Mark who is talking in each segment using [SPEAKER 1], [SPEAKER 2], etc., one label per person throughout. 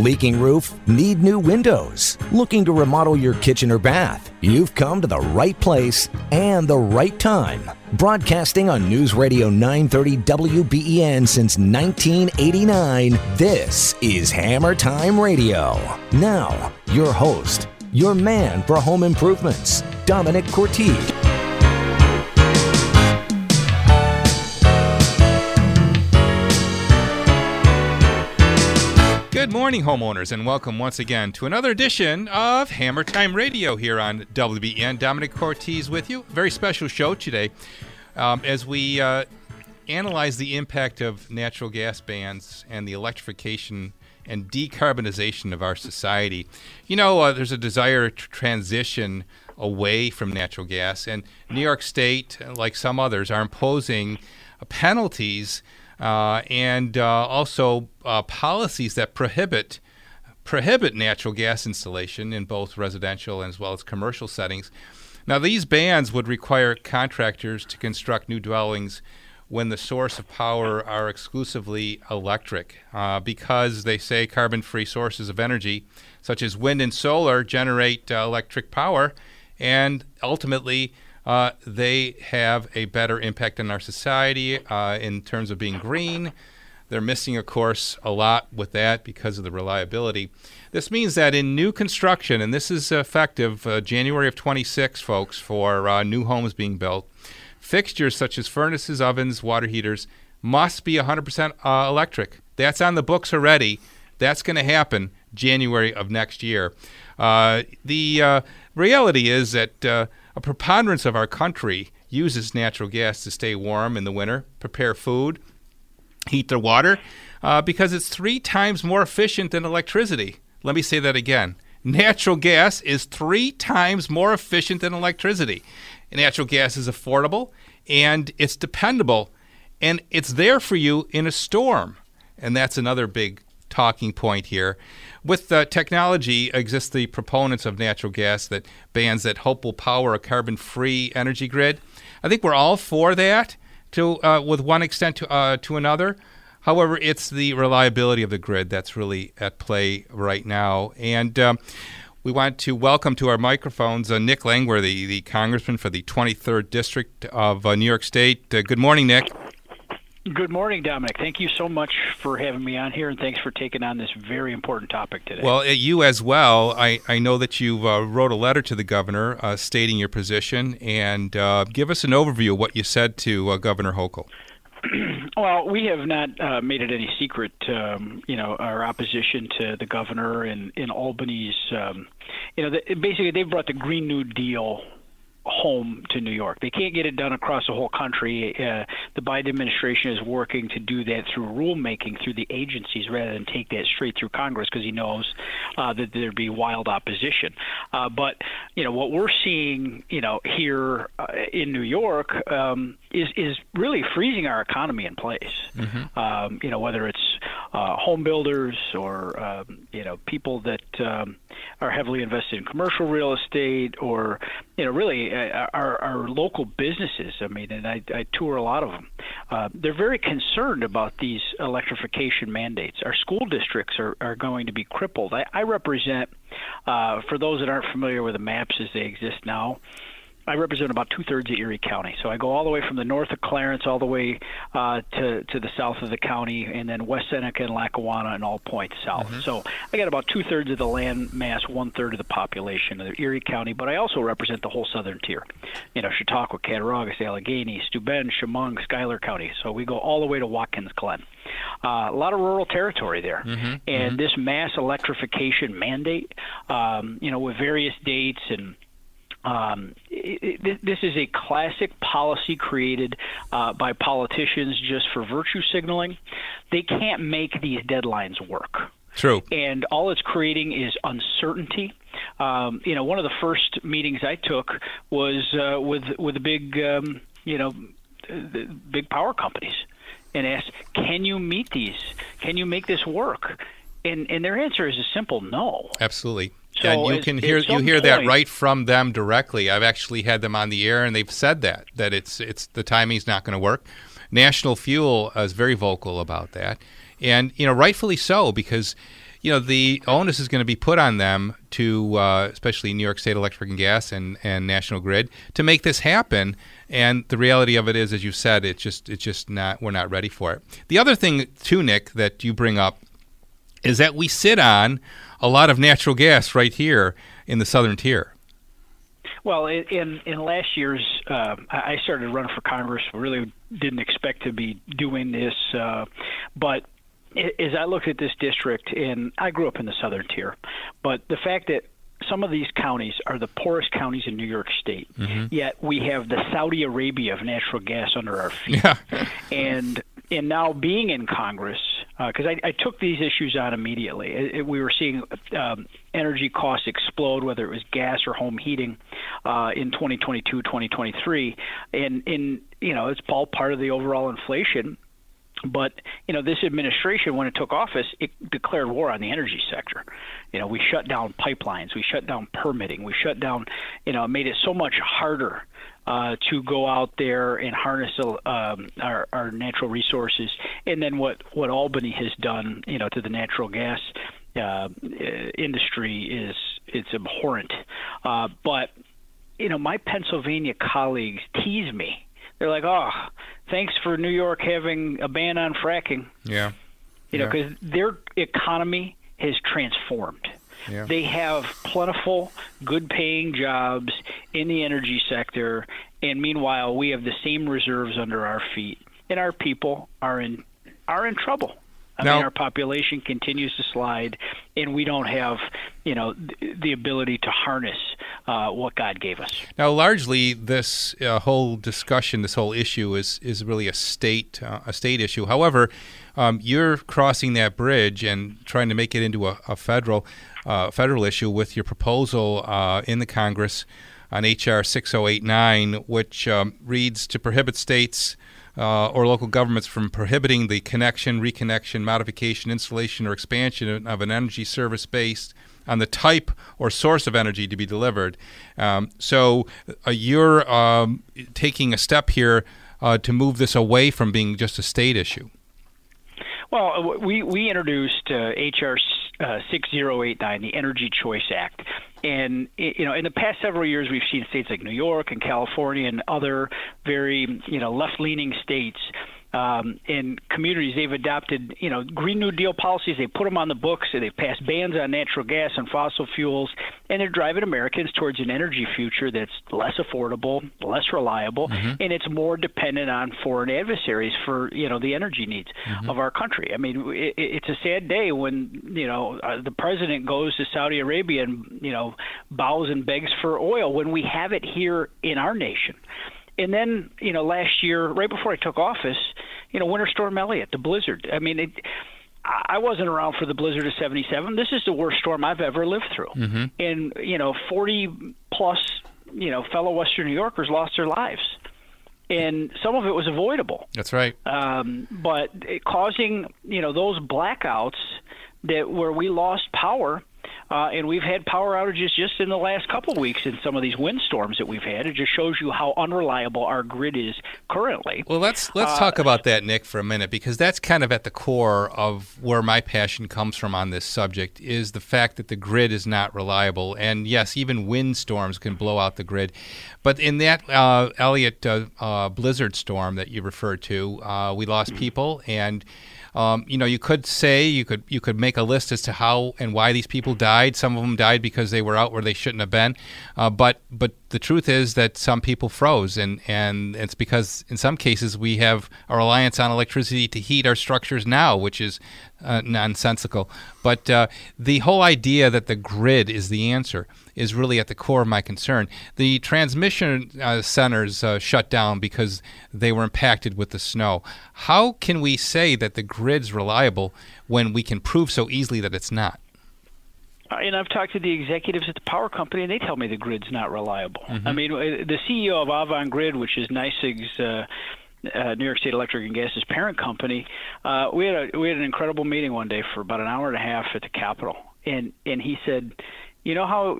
[SPEAKER 1] Leaking roof? Need new windows? Looking to remodel your kitchen or bath? You've come to the right place and the right time. Broadcasting on News Radio 930 WBEN since 1989, this is Hammer Time Radio. Now, your host, your man for home improvements, Domenic Cortese.
[SPEAKER 2] Good morning, homeowners, and welcome once again to another edition of Hammer Time Radio here on WBEN. Domenic Cortese with you. Very special show today um, as we uh, analyze the impact of natural gas bans and the electrification and decarbonization of our society. You know, uh, there's a desire to transition away from natural gas, and New York State, like some others, are imposing penalties and uh, also uh, policies that prohibit prohibit natural gas installation in both residential as well as commercial settings. Now, these bans would require contractors to construct new dwellings when the source of power are exclusively electric, uh, because they say carbon-free sources of energy, such as wind and solar, generate uh, electric power, and ultimately uh, they have a better impact on our society uh, in terms of being green. They're missing, of course, a lot with that because of the reliability. This means that in new construction, and this is effective uh, January of 26, folks, for uh, new homes being built, fixtures such as furnaces, ovens, water heaters must be 100% uh, electric. That's on the books already. That's going to happen January of next year. Uh, the uh, reality is that uh, a preponderance of our country uses natural gas to stay warm in the winter, prepare food, heat their water, uh, because it's three times more efficient than electricity. Let me say that again. Natural gas is three times more efficient than electricity. Natural gas is affordable and it's dependable and it's there for you in a storm. And that's another big talking point here. With uh, technology exists the proponents of natural gas that bans that hope will power a carbon-free energy grid. I think we're all for that, to uh, with one extent to uh, to another. However, it's the reliability of the grid that's really at play right now, and. Um, we want to welcome to our microphones uh, Nick Langworthy, the congressman for the 23rd District of uh, New York State. Uh, good morning, Nick.
[SPEAKER 3] Good morning, Domenic. Thank you so much for having me on here, and thanks for taking on this very important topic today.
[SPEAKER 2] Well, uh, you as well. I, I know that you uh, wrote a letter to the governor uh, stating your position, and uh, give us an overview of what you said to uh, Governor Hochul.
[SPEAKER 3] well, we have not uh, made it any secret, um, you know, our opposition to the governor in in Albany's. Um, you know, the, basically they've brought the Green New Deal home to New York. They can't get it done across the whole country. Uh, the Biden administration is working to do that through rulemaking through the agencies rather than take that straight through Congress because he knows uh, that there'd be wild opposition. Uh, but you know what we're seeing, you know, here uh, in New York um, is is really freezing our economy in place. Mm-hmm. Um, you know, whether it's uh, home builders or um, you know people that um, are heavily invested in commercial real estate or you know really uh, our, our local businesses. I mean, and I, I tour a lot of them. Uh, they're very concerned about these electrification mandates. Our school districts are, are going to be crippled. I, I represent, uh, for those that aren't familiar with the maps as they exist now, I represent about two thirds of Erie County. So I go all the way from the north of Clarence all the way uh, to to the south of the county, and then West Seneca and Lackawanna and all points south. So I got about two thirds of the land mass, one third of the population of Erie County. But I also represent the whole southern tier. You know, Chautauqua, Cattaraugus, Allegany, Steuben, Chemung, Schuyler County. So we go all the way to Watkins Glen. Uh, a lot of rural territory there, and this mass electrification mandate, um, you know, with various dates and um, it, it, this is a classic policy created uh, by politicians just for virtue signaling. They can't make these deadlines work.
[SPEAKER 2] True.
[SPEAKER 3] And all it's creating is uncertainty. Um, you know, one of the first meetings I took was uh, with with the big, um, you know, the big power companies, and asked, "Can you meet these? Can you make this work?" And and their answer is a simple no.
[SPEAKER 2] Absolutely.
[SPEAKER 3] So
[SPEAKER 2] and you can hear you hear that right from them directly. I've actually had them on the air, and they've said that that it's it's the timing's not going to work. National Fuel is very vocal about that, and you know rightfully so because you know the onus is going to be put on them to, uh, especially New York State Electric and Gas and and National Grid, to make this happen. And the reality of it is, as you said, it's just it's just not we're not ready for it. The other thing too, Nick, that you bring up is that we sit on a lot of natural gas right here in the southern tier.
[SPEAKER 3] Well, in in, last year's, uh, I started running for Congress. Really didn't expect to be doing this, uh, but as I looked at this district, and I grew up in the southern tier, but the fact that some of these counties are the poorest counties in New York State, yet we have the Saudi Arabia of natural gas under our feet
[SPEAKER 2] Yeah.
[SPEAKER 3] and and now being in Congress, because I, I took these issues on immediately. It, it- we were seeing um, energy costs explode, whether it was gas or home heating, uh, in 2022, 2023, and in you know it's all part of the overall inflation. But you know, this administration, when it took office, it declared war on the energy sector. You know, we shut down pipelines, we shut down permitting, we shut down. You know, made it so much harder uh, to go out there and harness um, our, our natural resources. And then what what Albany has done, you know, to the natural gas uh, industry is it's abhorrent. Uh, but you know, my Pennsylvania colleagues tease me. They're like, "Oh, thanks for New York having a ban on fracking."
[SPEAKER 2] Yeah.
[SPEAKER 3] You know,
[SPEAKER 2] Yeah.
[SPEAKER 3] because their economy has transformed.
[SPEAKER 2] Yeah.
[SPEAKER 3] They have plentiful, good-paying jobs in the energy sector, and meanwhile, we have the same reserves under our feet, and our people are in are in trouble. I
[SPEAKER 2] Now-
[SPEAKER 3] mean, our population continues to slide, and we don't have, you know, th- the ability to harness uh, what God gave us.
[SPEAKER 2] Now, largely, this uh, whole discussion, this whole issue, is is really a state uh, a state issue. However, um, you're crossing that bridge and trying to make it into a, a federal uh, federal issue with your proposal uh, in the Congress on HR 6089, which um, reads to prohibit states. Uh, or local governments from prohibiting the connection, reconnection, modification, installation, or expansion of an energy service based on the type or source of energy to be delivered. Um, so uh, you're um, taking a step here uh, to move this away from being just a state issue.
[SPEAKER 3] Well, we we introduced uh, uh, 6089, the Energy Choice Act, and you know, in the past several years, we've seen states like New York and California and other very you know left-leaning states. Um, in communities, they've adopted, you know, Green New Deal policies. They put them on the books. and They've passed bans on natural gas and fossil fuels, and they're driving Americans towards an energy future that's less affordable, less reliable, and it's more dependent on foreign adversaries for, you know, the energy needs of our country. I mean, it, it's a sad day when, you know, uh, the president goes to Saudi Arabia and, you know, bows and begs for oil when we have it here in our nation. And then, you know, last year, right before I took office, you know, Winter Storm Elliott, the blizzard. I mean, it, I wasn't around for the blizzard of '77. This is the worst storm I've ever lived through. And you know, 40 plus, you know, fellow Western New Yorkers lost their lives. and some of it was avoidable.
[SPEAKER 2] That's right.
[SPEAKER 3] Um, but it causing you know those blackouts that where we lost power. Uh, and we've had power outages just in the last couple weeks in some of these windstorms that we've had. It just shows you how unreliable our grid is currently.
[SPEAKER 2] Well, let's let's
[SPEAKER 3] Uh,
[SPEAKER 2] talk about that, Nick, for a minute, because that's kind of at the core of where my passion comes from on this subject. Is the fact that the grid is not reliable, and yes, even windstorms can blow out the grid. But in that uh, Elliott uh, uh, blizzard storm that you referred to, uh, we lost people, and um, you know, you could say you could you could make a list as to how and why these people died. Some of them died because they were out where they shouldn't have been. Uh, but but the truth is that some people froze, and and it's because in some cases we have a reliance on electricity to heat our structures now, which is uh, nonsensical. But uh, the whole idea that the grid is the answer is really at the core of my concern. The transmission uh, centers uh, shut down because they were impacted with the snow. How can we say that the grid's reliable when we can prove so easily that it's not?
[SPEAKER 3] And I've talked to the executives at the power company, and they tell me the grid's not reliable. I mean, uh, the CEO of Avangrid, which is NYSEG's uh, uh, New York State Electric and Gas's parent company, uh, we had a we had an incredible meeting one day for about an hour and a half at the Capitol, and and he said, you know how.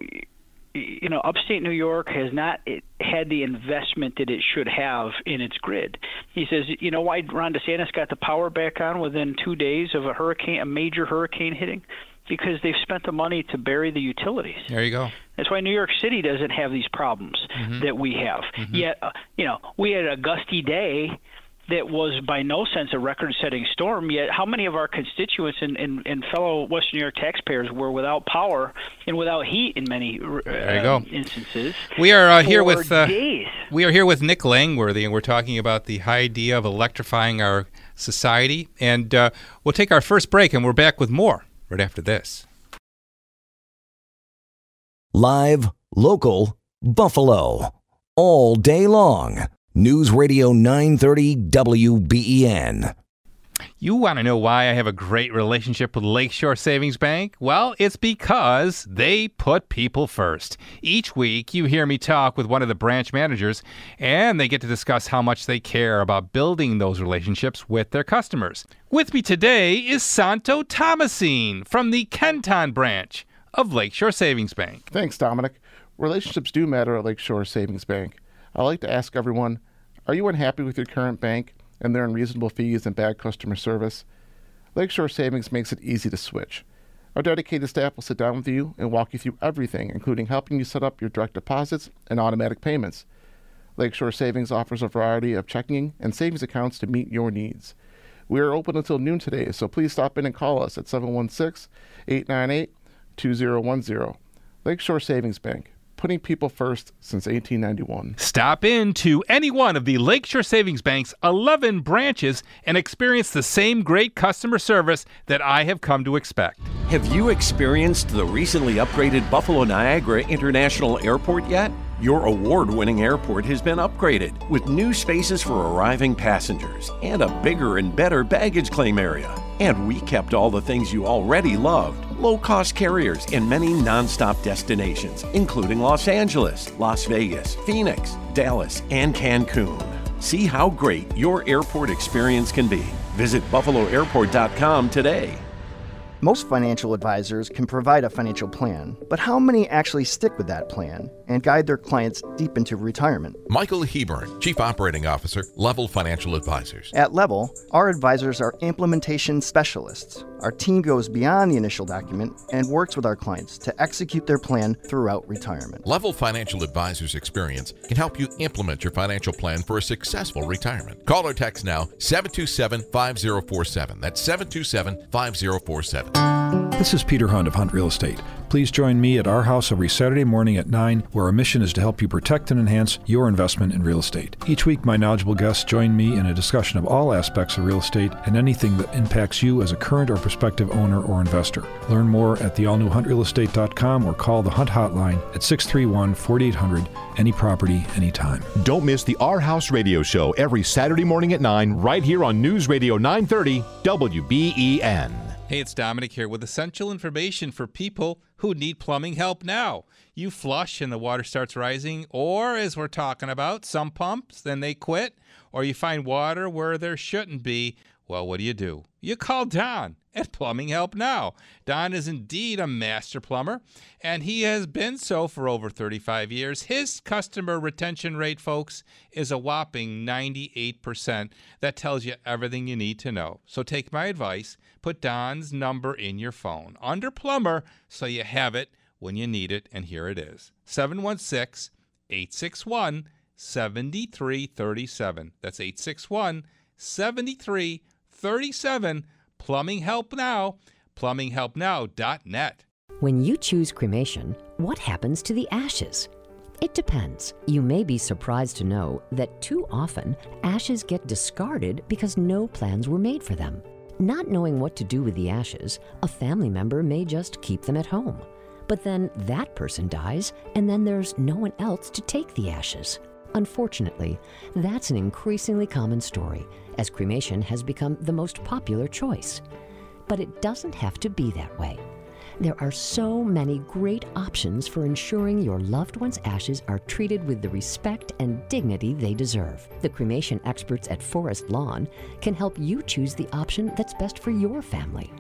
[SPEAKER 3] You know, upstate New York has not had the investment that it should have in its grid. He says, you know why Ron DeSantis got the power back on within two days of a hurricane, a major hurricane hitting? Because they've spent the money to bury the utilities.
[SPEAKER 2] There you go.
[SPEAKER 3] That's why New York City doesn't have these problems that we have. Yet, uh, you know, we had a gusty day that was by no sense a record-setting storm. Yet, how many of our constituents and, and, and fellow Western New York taxpayers were without power and without heat in many uh,
[SPEAKER 2] There you go.
[SPEAKER 3] instances?
[SPEAKER 2] We are uh, here with uh, we are here with Nick Langworthy, and we're talking about the idea of electrifying our society. And uh, we'll take our first break, and we're back with more right after this.
[SPEAKER 1] Live, local, Buffalo. All day long. News Radio 930 WBEN.
[SPEAKER 2] You want to know why I have a great relationship with Lakeshore Savings Bank? Well, it's because they put people first. Each week, you hear me talk with one of the branch managers, and they get to discuss how much they care about building those relationships with their customers. With me today is Santo Thomasine from the Kenton branch of Lakeshore Savings Bank.
[SPEAKER 4] Thanks, Domenic. Relationships do matter at Lakeshore Savings Bank. I like to ask everyone Are you unhappy with your current bank and their unreasonable fees and bad customer service? Lakeshore Savings makes it easy to switch. Our dedicated staff will sit down with you and walk you through everything, including helping you set up your direct deposits and automatic payments. Lakeshore Savings offers a variety of checking and savings accounts to meet your needs. We are open until noon today, so please stop in and call us at 716 898 2010. Lakeshore Savings Bank, putting people first since 1891.
[SPEAKER 2] Stop in to any one of the Lakeshore Savings Bank's 11 branches and experience the same great customer service that I have come to expect.
[SPEAKER 5] Have you experienced the recently upgraded Buffalo Niagara International Airport yet? Your award winning airport has been upgraded with new spaces for arriving passengers and a bigger and better baggage claim area. And we kept all the things you already loved low cost carriers and many non-stop destinations, including Los Angeles, Las Vegas, Phoenix, Dallas, and Cancun. See how great your airport experience can be. Visit buffaloairport.com today.
[SPEAKER 6] Most financial advisors can provide a financial plan, but how many actually stick with that plan and guide their clients deep into retirement?
[SPEAKER 7] Michael Hebern, Chief Operating Officer, Level Financial Advisors.
[SPEAKER 6] At Level, our advisors are implementation specialists. Our team goes beyond the initial document and works with our clients to execute their plan throughout retirement.
[SPEAKER 7] Level Financial Advisors experience can help you implement your financial plan for a successful retirement. Call or text now 727 5047. That's 727 5047.
[SPEAKER 8] This is Peter Hunt of Hunt Real Estate. Please join me at our house every Saturday morning at 9, where our mission is to help you protect and enhance your investment in real estate. Each week, my knowledgeable guests join me in a discussion of all aspects of real estate and anything that impacts you as a current or prospective owner or investor. Learn more at theallnewhuntrealestate.com or call the Hunt Hotline at 631 4800, any property, anytime.
[SPEAKER 9] Don't miss the Our House Radio Show every Saturday morning at 9 right here on News Radio 930 WBEN.
[SPEAKER 2] Hey, it's Domenic here with essential information for people who need plumbing help now. You flush and the water starts rising, or as we're talking about, some pumps, then they quit, or you find water where there shouldn't be. Well, what do you do? You call Don at Plumbing Help Now. Don is indeed a master plumber, and he has been so for over 35 years. His customer retention rate, folks, is a whopping 98%. That tells you everything you need to know. So take my advice, put Don's number in your phone under plumber so you have it when you need it, and here it is 716 861 7337. That's 861 7337. Plumbing Help Now, plumbinghelpnow.net.
[SPEAKER 10] When you choose cremation, what happens to the ashes? It depends. You may be surprised to know that too often ashes get discarded because no plans were made for them. Not knowing what to do with the ashes, a family member may just keep them at home. But then that person dies, and then there's no one else to take the ashes. Unfortunately, that's an increasingly common story, as cremation has become the most popular choice. But it doesn't have to be that way. There are so many great options for ensuring your loved one's ashes are treated with the respect and dignity they deserve. The cremation experts at Forest Lawn can help you choose the option that's best for your family.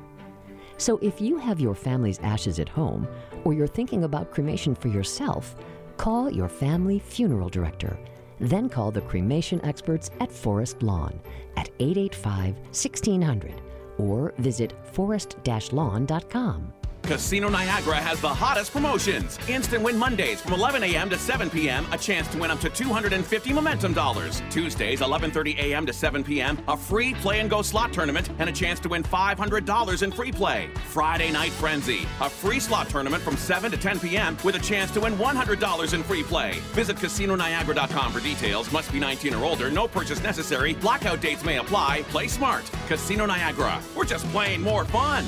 [SPEAKER 10] So if you have your family's ashes at home, or you're thinking about cremation for yourself, call your family funeral director. Then call the cremation experts at Forest Lawn at 885 1600 or visit forest-lawn.com.
[SPEAKER 11] Casino Niagara has the hottest promotions. Instant win Mondays from 11 a.m. to 7 p.m. A chance to win up to 250 momentum dollars. Tuesdays 11:30 a.m. to 7 p.m. A free play and go slot tournament and a chance to win $500 in free play. Friday Night Frenzy, a free slot tournament from 7 to 10 p.m. with a chance to win $100 in free play. Visit CasinoNiagara.com for details. Must be 19 or older. No purchase necessary. Blackout dates may apply. Play smart. Casino Niagara. We're just playing more fun.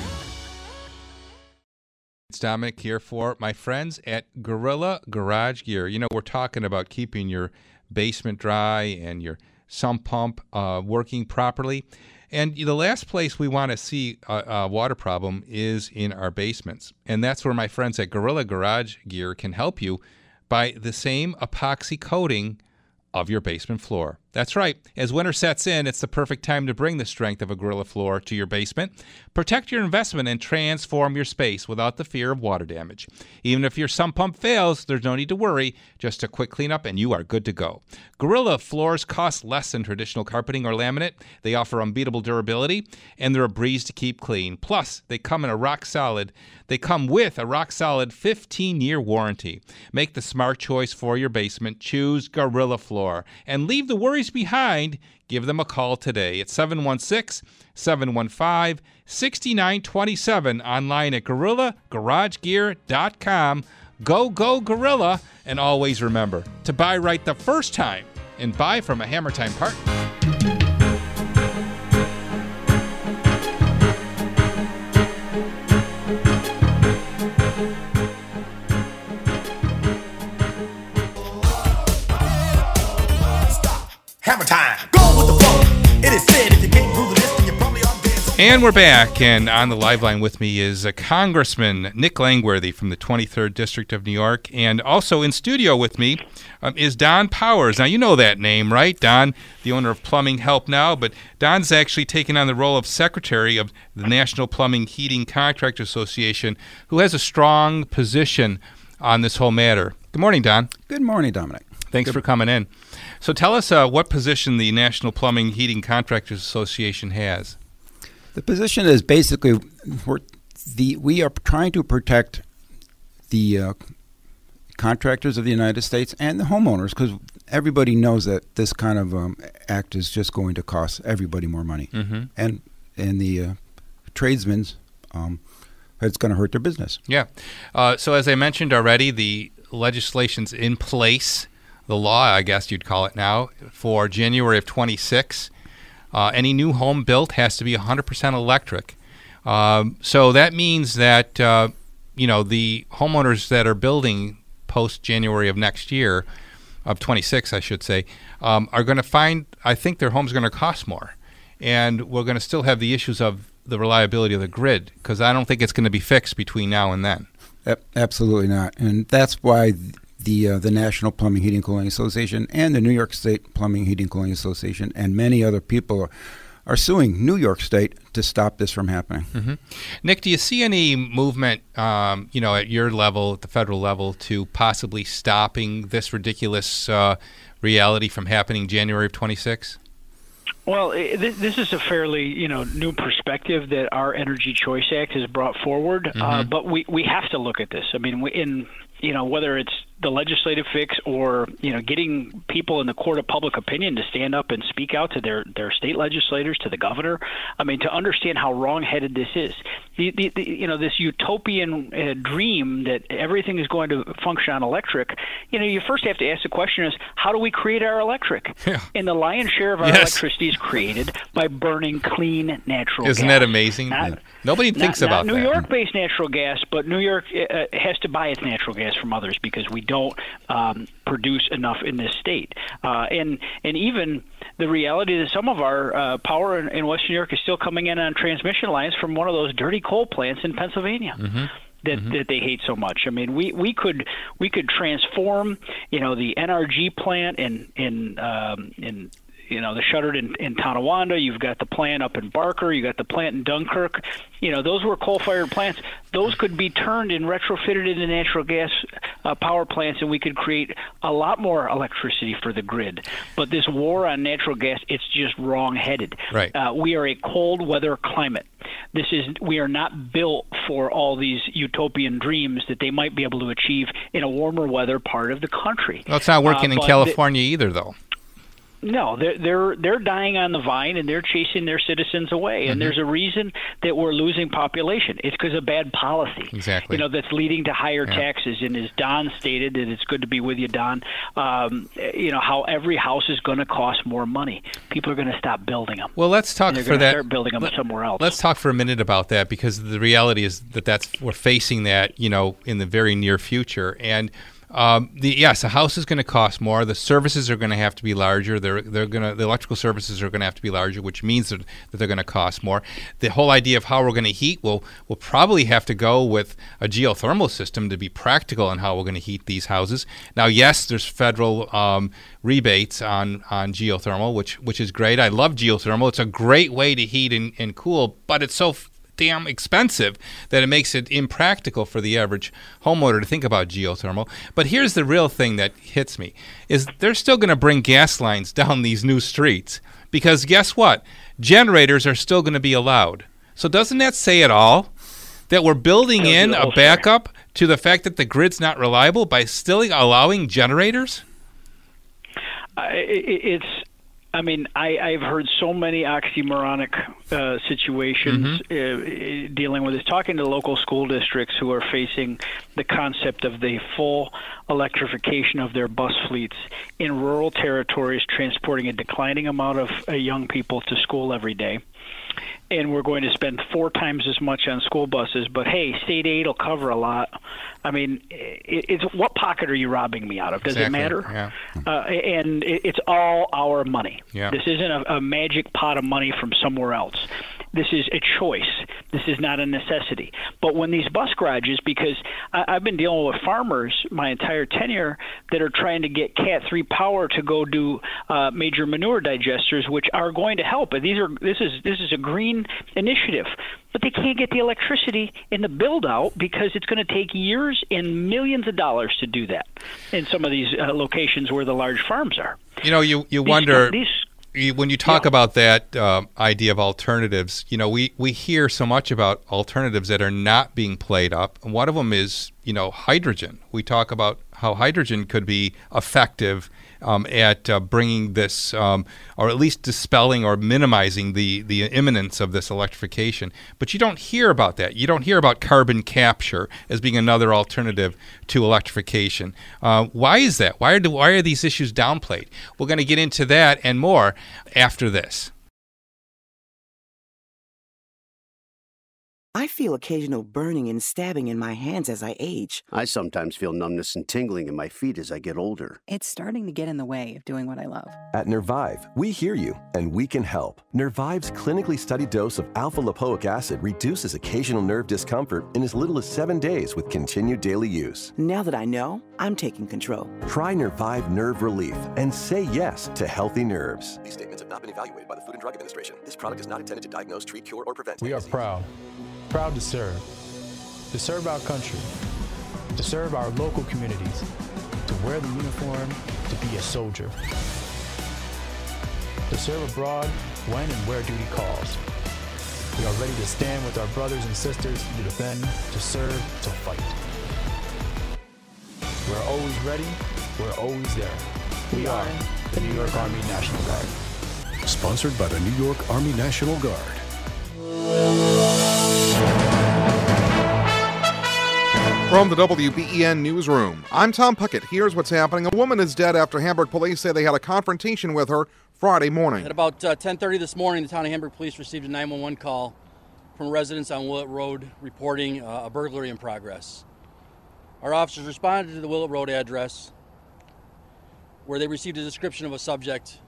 [SPEAKER 2] It's Domenic here for my friends at Gorilla Garage Gear. You know, we're talking about keeping your basement dry and your sump pump uh, working properly. And the last place we want to see a, a water problem is in our basements. And that's where my friends at Gorilla Garage Gear can help you by the same epoxy coating of your basement floor. That's right. As winter sets in, it's the perfect time to bring the strength of a Gorilla floor to your basement. Protect your investment and transform your space without the fear of water damage. Even if your sump pump fails, there's no need to worry. Just a quick cleanup and you are good to go. Gorilla floors cost less than traditional carpeting or laminate. They offer unbeatable durability and they're a breeze to keep clean. Plus, they come in a rock solid. They come with a rock solid 15-year warranty. Make the smart choice for your basement. Choose Gorilla Floor and leave the worries behind, give them a call today at 716 715 6927 online at gorillagaragegear.com. Go, go, Gorilla. And always remember to buy right the first time and buy from a Hammer Time partner.
[SPEAKER 12] Hammer time. Go with the flow. It is said if you can't rule this, then you probably are dead.
[SPEAKER 2] And we're back, and on the live line with me is a Congressman Nick Langworthy from the 23rd District of New York, and also in studio with me um, is Don Powers. Now you know that name, right? Don, the owner of Plumbing Help Now, but Don's actually taken on the role of Secretary of the National Plumbing Heating Contractor Association, who has a strong position on this whole matter. Good morning, Don.
[SPEAKER 13] Good morning, Domenic.
[SPEAKER 2] Thanks for coming in. So tell us uh, what position the National Plumbing Heating Contractors Association has.
[SPEAKER 13] The position is basically we're the we are trying to protect the uh, contractors of the United States and the homeowners because everybody knows that this kind of um, act is just going to cost everybody more money,
[SPEAKER 2] Mhm.
[SPEAKER 13] and and the uh, tradesmen's um, it's going to hurt their business.
[SPEAKER 2] Yeah. Uh, so as I mentioned already, the legislation's in place. The law, I guess you'd call it now, for January of 26. Uh, any new home built has to be 100% electric. Um, so that means that uh, you know the homeowners that are building post January of next year, of 26, I should say, um, are going to find. I think their home's going to cost more, and we're going to still have the issues of the reliability of the grid because I don't think it's going to be fixed between now and then.
[SPEAKER 13] Absolutely not, and that's why the uh, the National Plumbing, Heating, Cooling Association and the New York State Plumbing, Heating, Cooling Association and many other people are, are suing New York State to stop this from happening.
[SPEAKER 2] hmm Nick, do you see any movement, um, you know, at your level, at the federal level, to possibly stopping this ridiculous uh, reality from happening January of 26?
[SPEAKER 3] Well, this, this is a fairly you know new perspective that our Energy Choice Act has brought forward, uh,
[SPEAKER 2] Mhm.
[SPEAKER 3] but we we have to look at this. I mean, we, in you know whether it's the legislative fix or you know getting people in the court of public opinion to stand up and speak out to their their state legislators, to the governor. I mean, to understand how wrong-headed this is. The, the, the you know this utopian uh, dream that everything is going to function on electric. You know, you first have to ask the question: Is how do we create our electric? And the lion's share of our
[SPEAKER 2] Yes.
[SPEAKER 3] electricity is created by burning clean natural gas.
[SPEAKER 2] Isn't
[SPEAKER 3] gas.
[SPEAKER 2] that amazing?
[SPEAKER 3] Not-
[SPEAKER 2] Nobody
[SPEAKER 3] not-
[SPEAKER 2] thinks
[SPEAKER 3] not
[SPEAKER 2] about
[SPEAKER 3] New
[SPEAKER 2] that.
[SPEAKER 3] York-based natural gas, but New York uh, has to buy its natural gas from others because we don't um, produce enough in this state. Uh, and and even the reality that some of our uh, power in, in Western New York is still coming in on transmission lines from one of those dirty coal plants in Pennsylvania
[SPEAKER 2] Mm-hmm.
[SPEAKER 3] that, that they hate so much. I mean, we, we could we could transform, you know, the NRG plant in in um, in you know the shuttered in, in Tonawanda. You've got the plant up in Barker. You got the plant in Dunkirk. You know, those were coal-fired plants. Those could be turned and retrofitted into natural gas uh, power plants, and we could create a lot more electricity for the grid. But this war on natural gas, it's just wrong-headed.
[SPEAKER 2] Right.
[SPEAKER 3] Uh, we are a cold weather climate. This is we are not built for all these utopian dreams that they might be able to achieve in a warmer weather part of the country.
[SPEAKER 2] Well, it's not working
[SPEAKER 3] Uh,
[SPEAKER 2] in California either, though.
[SPEAKER 3] No, they're they're they're dying on the vine and they're chasing their citizens away. And
[SPEAKER 2] Mhm.
[SPEAKER 3] there's a reason that we're losing population. It's because of bad policy.
[SPEAKER 2] Exactly.
[SPEAKER 3] You know that's leading to higher
[SPEAKER 2] Yeah.
[SPEAKER 3] taxes. And as Don stated, and it's good to be with you, Don. Um, you know how every house is going to cost more money. People are going to stop building them.
[SPEAKER 2] Well, let's talk for that.
[SPEAKER 3] Start building them
[SPEAKER 2] Let-
[SPEAKER 3] somewhere else.
[SPEAKER 2] Let's talk for a minute about that because the reality is that that's we're facing that you know in the very near future and. Um, the yes, a house is going to cost more. The services are going to have to be larger. They're they're going to the electrical services are going to have to be larger, which means that, that they're going to cost more. The whole idea of how we're going to heat will will probably have to go with a geothermal system to be practical on how we're going to heat these houses. Now, yes, there's federal um, rebates on on geothermal, which which is great. I love geothermal. It's a great way to heat and, and cool, but it's so damn expensive that it makes it impractical for the average homeowner to think about geothermal. But here's the real thing that hits me is they're still going to bring gas lines down these new streets because guess what? Generators are still going to be allowed. So doesn't that say it all? That we're building in a backup to the fact that the grid's not reliable by still allowing generators?
[SPEAKER 3] I- it's I mean, I, I've heard so many oxymoronic uh, situations uh, dealing with this. Talking to local school districts who are facing the concept of the full electrification of their bus fleets in rural territories, transporting a declining amount of uh, young people to school every day. And we're going to spend four times as much on school buses, but hey, state aid will cover a lot. I mean, it, it's what pocket are you robbing me out of? Does
[SPEAKER 2] Exactly,
[SPEAKER 3] it matter?
[SPEAKER 2] yeah.
[SPEAKER 3] uh, and it- it's all our money.
[SPEAKER 2] Yeah.
[SPEAKER 3] This isn't a, a magic pot of money from somewhere else. This is a choice. This is not a necessity. But when these bus garages, because I, I've been dealing with farmers my entire tenure that are trying to get Cat three power to go do uh, major manure digesters, which are going to help. These are this is this is a green initiative, but they can't get the electricity in the build out because it's going to take years and millions of dollars to do that in some of these uh, locations where the large farms are.
[SPEAKER 2] You know, you you
[SPEAKER 3] These-
[SPEAKER 2] wonder
[SPEAKER 3] these-
[SPEAKER 2] when you talk about that uh, idea of alternatives. You know, we we hear so much about alternatives that are not being played up, and one of them is you know hydrogen. We talk about how hydrogen could be effective um, at uh, bringing this, um, or at least dispelling or minimizing the the imminence of this electrification. But you don't hear about that. You don't hear about carbon capture as being another alternative to electrification. Uh, why is that? Why are why are these issues downplayed? We're going to get into that and more after this.
[SPEAKER 14] I feel occasional burning and stabbing in my hands as I age.
[SPEAKER 15] I sometimes feel numbness and tingling in my feet as I get older.
[SPEAKER 16] It's starting to get in the way of doing what I love.
[SPEAKER 17] At Nervive, we hear you and we can help. Nervive's clinically studied dose of alpha lipoic acid reduces occasional nerve discomfort in as little as seven days with continued daily use.
[SPEAKER 14] Now that I know, I'm taking control.
[SPEAKER 17] Try Nervive Nerve Relief and say yes to healthy nerves. These statements have not been evaluated by the Food and Drug Administration. This product is not intended to diagnose, treat, cure, or prevent.
[SPEAKER 18] We are proud, proud to serve, to serve our country, to serve our local communities, to wear the uniform, to be a soldier, to serve abroad when and where duty calls. We are ready to stand with our brothers and sisters to defend, to serve, to fight. We're always ready, we're always there. We are the New York Army National Guard.
[SPEAKER 19] Sponsored by the New York Army National Guard.
[SPEAKER 20] From the WBEN newsroom, I'm Tom Puckett. Here's what's happening. A woman is dead after Hamburg police say they had a confrontation with her Friday morning.
[SPEAKER 21] At about uh, 10:30 this morning, the town of Hamburg police received a 911 call from residents on Willett Road reporting uh, a burglary in progress. Our officers responded to the Willett Road address, where they received a description of a subject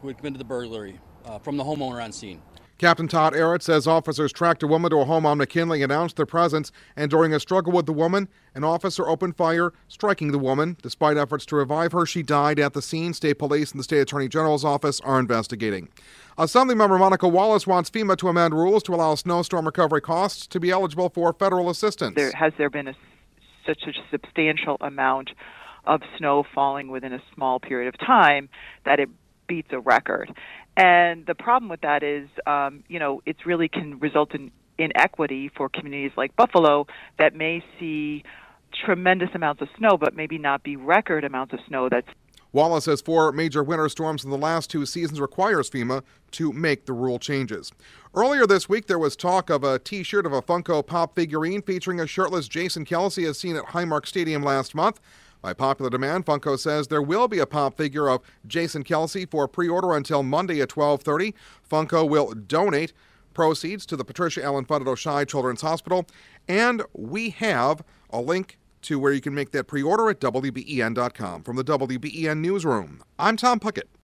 [SPEAKER 21] who had committed the burglary uh, from the homeowner on scene.
[SPEAKER 20] Captain Todd Arrett says officers tracked a woman to a home on McKinley, announced their presence, and during a struggle with the woman, an officer opened fire, striking the woman. Despite efforts to revive her, she died at the scene. State police and the state attorney general's office are investigating. Assembly member Monica Wallace wants FEMA to amend rules to allow snowstorm recovery costs to be eligible for federal assistance.
[SPEAKER 22] There has there been a, such a substantial amount of snow falling within a small period of time that it beats a record. And the problem with that is, um, you know, it's really can result in inequity for communities like Buffalo that may see tremendous amounts of snow, but maybe not be record amounts of snow that's
[SPEAKER 20] Wallace says four major winter storms in the last two seasons requires FEMA to make the rule changes. Earlier this week, there was talk of a t shirt of a Funko Pop figurine featuring a shirtless Jason Kelce as seen at Highmark Stadium last month. By popular demand, Funko says there will be a pop figure of Jason Kelce for pre-order until Monday at 12:30. Funko will donate proceeds to the Patricia Allen funded Oishei Children's Hospital, and we have a link to where you can make that pre-order at wben.com. From the WBEN newsroom, I'm Tom Puckett.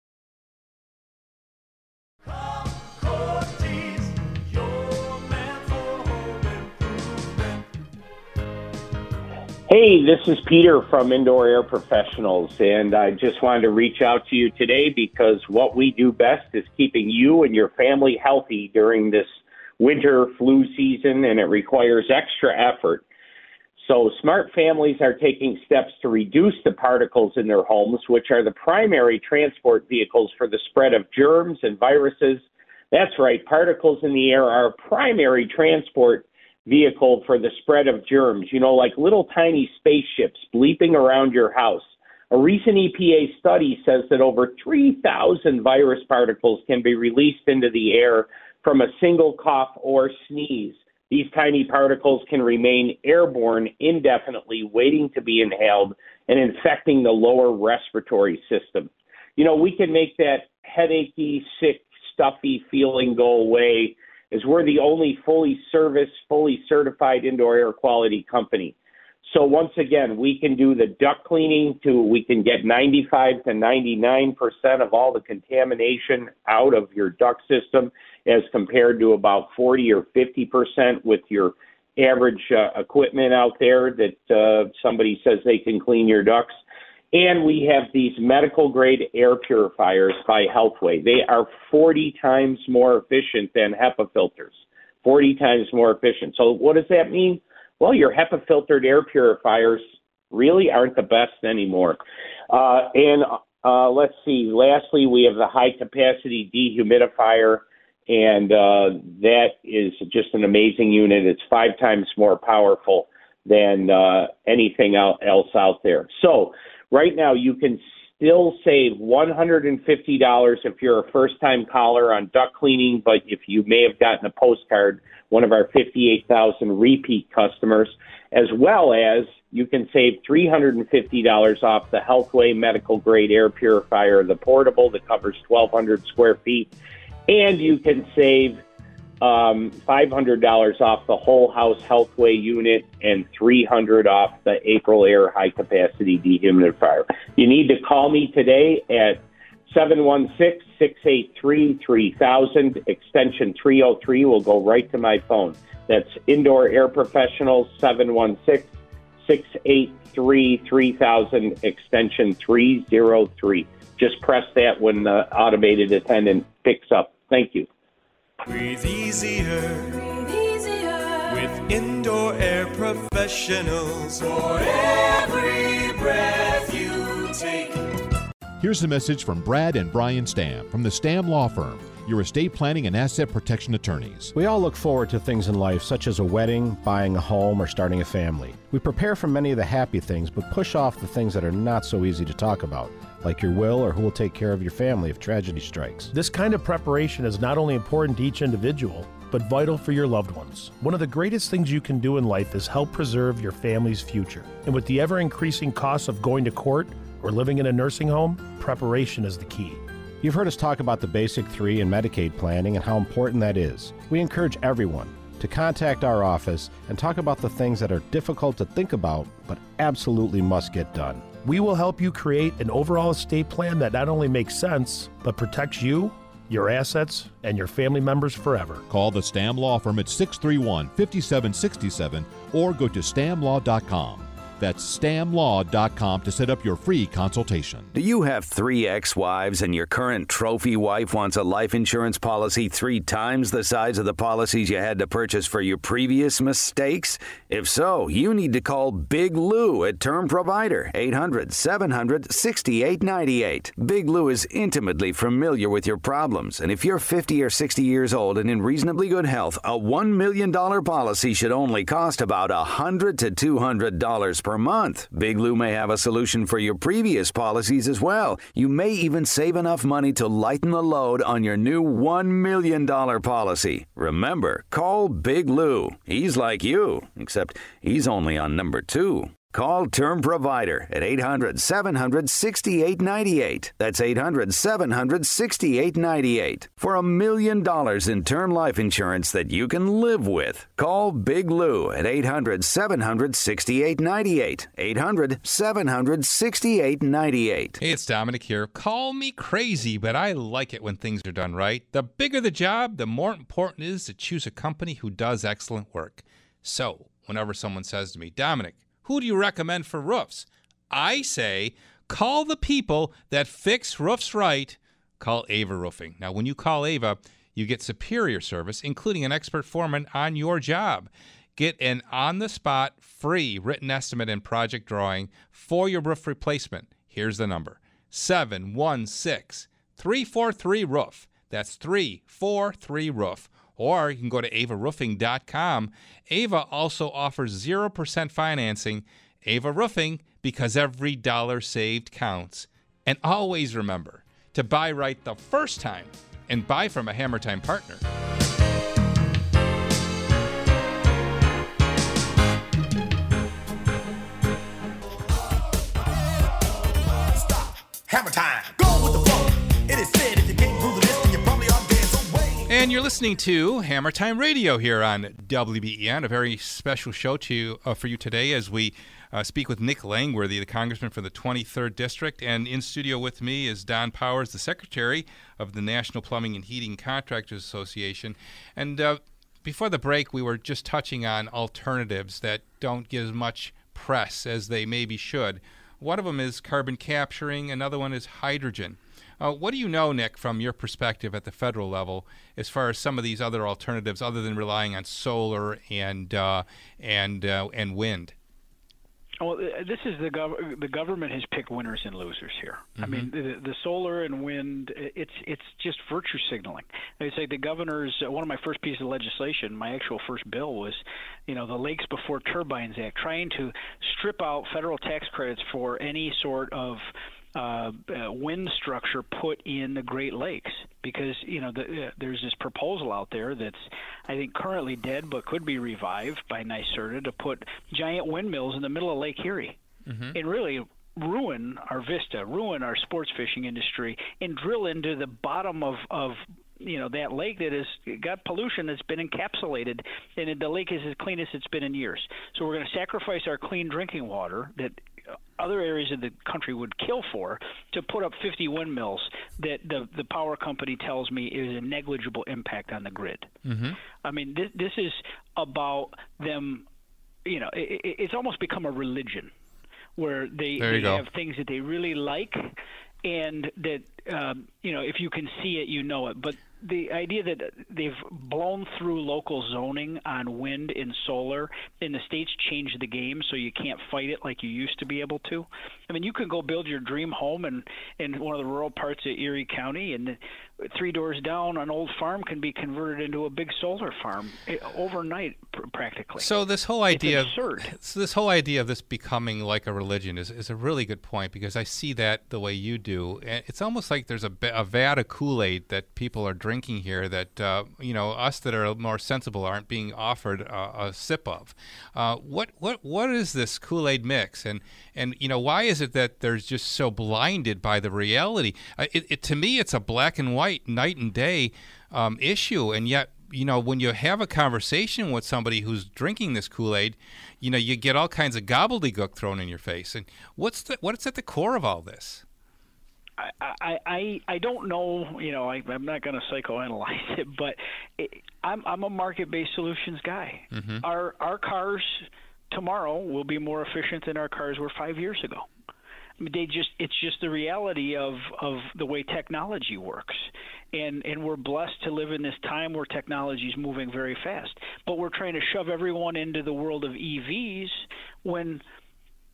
[SPEAKER 23] Hey, this is Peter from Indoor Air Professionals, and I just wanted to reach out to you today because what we do best is keeping you and your family healthy during this winter flu season, and it requires extra effort. So, smart families are taking steps to reduce the particles in their homes, which are the primary transport vehicles for the spread of germs and viruses. That's right, particles in the air are primary transport vehicle for the spread of germs, you know, like little tiny spaceships bleeping around your house. A recent EPA study says that over 3,000 virus particles can be released into the air from a single cough or sneeze. These tiny particles can remain airborne indefinitely, waiting to be inhaled and infecting the lower respiratory system. You know, we can make that headachy, sick, stuffy feeling go away is we're the only fully serviced, fully certified indoor air quality company. So once again, we can do the duct cleaning to we can get 95 to 99% of all the contamination out of your duct system as compared to about 40 or 50% with your average uh, equipment out there that uh, somebody says they can clean your ducts. And we have these medical grade air purifiers by Healthway. They are 40 times more efficient than HEPA filters. 40 times more efficient. So what does that mean? Well, your HEPA filtered air purifiers really aren't the best anymore. Uh, and uh, let's see. Lastly, we have the high capacity dehumidifier, and uh, that is just an amazing unit. It's five times more powerful than uh, anything else out there. So right now you can still save $150 if you're a first time caller on duct cleaning, but if you may have gotten a postcard, one of our 58,000 repeat customers, as well as you can save $350 off the Healthway medical grade air purifier, the portable that covers 1,200 square feet, and you can save um, $500 off the whole house Healthway unit and 300 off the Aprilaire high capacity dehumidifier. You need to call me today at 716 683 3000, extension 303 will go right to my phone. That's Indoor Air Professionals 716 683 3000, extension 303. Just press that when the automated attendant picks up. Thank you.
[SPEAKER 24] Breathe easier. With indoor air professionals. For every breath you take.
[SPEAKER 9] Here's a message from Brad and Brian Stamm from the Stamm Law Firm, your estate planning and asset protection attorneys.
[SPEAKER 25] We all look forward to things in life, such as a wedding, buying a home, or starting a family. We prepare for many of the happy things, but push off the things that are not so easy to talk about, like your will or who will take care of your family if tragedy strikes.
[SPEAKER 26] This kind of preparation is not only important to each individual, but vital for your loved ones. One of the greatest things you can do in life is help preserve your family's future. And with the ever increasing costs of going to court or living in a nursing home, preparation is the key.
[SPEAKER 25] You've heard us talk about the Basic 3 and Medicaid planning and how important that is. We encourage everyone to contact our office and talk about the things that are difficult to think about but absolutely must get done.
[SPEAKER 26] We will help you create an overall estate plan that not only makes sense, but protects you, your assets, and your family members forever.
[SPEAKER 9] Call the Stamm Law Firm at 631 5767 or go to stammlaw.com. That's stammlaw.com to set up your free consultation.
[SPEAKER 27] Do you have three ex wives and your current trophy wife wants a life insurance policy three times the size of the policies you had to purchase for your previous mistakes? If so, you need to call Big Lou at Term Provider, 800 700 6898. Big Lou is intimately familiar with your problems, and if you're 50 or 60 years old and in reasonably good health, a $1 million policy should only cost about 100 to $200 per month. Big Lou may have a solution for your previous policies as well. You may even save enough money to lighten the load on your new $1 million policy. Remember, call Big Lou. He's like you, except he's only on number two. Call Term Provider at 800 700 6898. That's 800 700 6898. For a million dollars in term life insurance that you can live with. Call Big Lou at 800 700 6898. 800 700 6898.
[SPEAKER 2] Hey, it's Domenic here. Call me crazy, but I like it when things are done right. The bigger the job, the more important it is to choose a company who does excellent work. So, whenever someone says to me, Domenic, who do you recommend for roofs? I say, call the people that fix roofs right. Call Ava Roofing. Now, when you call Ava, you get superior service, including an expert foreman on your job. Get an on the spot, free written estimate and project drawing for your roof replacement. Here's the number 716 343 Roof. That's 343 Roof. Or you can go to avaroofing.com. Ava also offers 0% financing. Ava Roofing, because every dollar saved counts. And always remember to buy right the first time and buy from a Hammer Time partner. And you're listening to Hammer Time Radio here on WBEN, a very special show to uh, for you today as we uh, speak with Nick Langworthy, the congressman for the 23rd District. And in studio with me is Don Powers, the secretary of the National Plumbing and Heating Contractors Association. And uh, before the break, we were just touching on alternatives that don't get as much press as they maybe should. One of them is carbon capturing, another one is hydrogen. Uh, what do you know, Nick, from your perspective at the federal level, as far as some of these other alternatives, other than relying on solar and uh, and uh, and wind?
[SPEAKER 3] Well, uh, this is the gov- the government has picked winners and losers here. I mean, the, the solar and wind, it's it's just virtue signaling. They say the governor's uh, one of my first pieces of legislation, my actual first bill was, you know, the Lakes Before Turbines Act, trying to strip out federal tax credits for any sort of uh, uh, wind structure put in the Great Lakes because you know the, uh, there's this proposal out there that's I think currently dead but could be revived by NYSERDA to put giant windmills in the middle of Lake Erie
[SPEAKER 2] Mm-hmm.
[SPEAKER 3] and really ruin our vista, ruin our sports fishing industry, and drill into the bottom of of you know that lake that has got pollution that's been encapsulated, and the lake is as clean as it's been in years. So we're going to sacrifice our clean drinking water that other areas of the country would kill for to put up 50 windmills that the the power company tells me is a negligible impact on the grid.
[SPEAKER 2] Mm-hmm.
[SPEAKER 3] I mean, this, this is about them. You know, it, it's almost become a religion where they, they
[SPEAKER 2] go.
[SPEAKER 3] have things that they really like, and that um, you know, if you can see it, you know it. But the idea that they've blown through local zoning on wind and solar, and the states changed the game so you can't fight it like you used to be able to. I mean, you can go build your dream home in in one of the rural parts of Erie County, and three doors down, an old farm can be converted into a big solar farm eh, overnight, practically.
[SPEAKER 2] So this whole
[SPEAKER 3] It's
[SPEAKER 2] idea,
[SPEAKER 3] absurd.
[SPEAKER 2] so this whole idea of this becoming like a religion is, is a really good point because I see that the way you do. It's almost like there's a, a vat of Kool-Aid that people are drinking here that uh, you know us that are more sensible aren't being offered a, a sip of. Uh, what what what is this Kool-Aid mix? And and you know why is it that they're just so blinded by the reality? Uh, it, it to me it's a black and white night and day um, issue, and yet you know, when you have a conversation with somebody who's drinking this Kool Aid, you know, you get all kinds of gobbledygook thrown in your face. And what's the what's at the core of all this?
[SPEAKER 3] I, I, I I don't know. You know, I, I'm not going to psychoanalyze it, but it, I'm I'm a market-based solutions guy.
[SPEAKER 2] Mhm.
[SPEAKER 3] Our our cars tomorrow will be more efficient than our cars were five years ago. They just it's just the reality of of the way technology works. And and we're blessed to live in this time where technology is moving very fast. But we're trying to shove everyone into the world of EVs when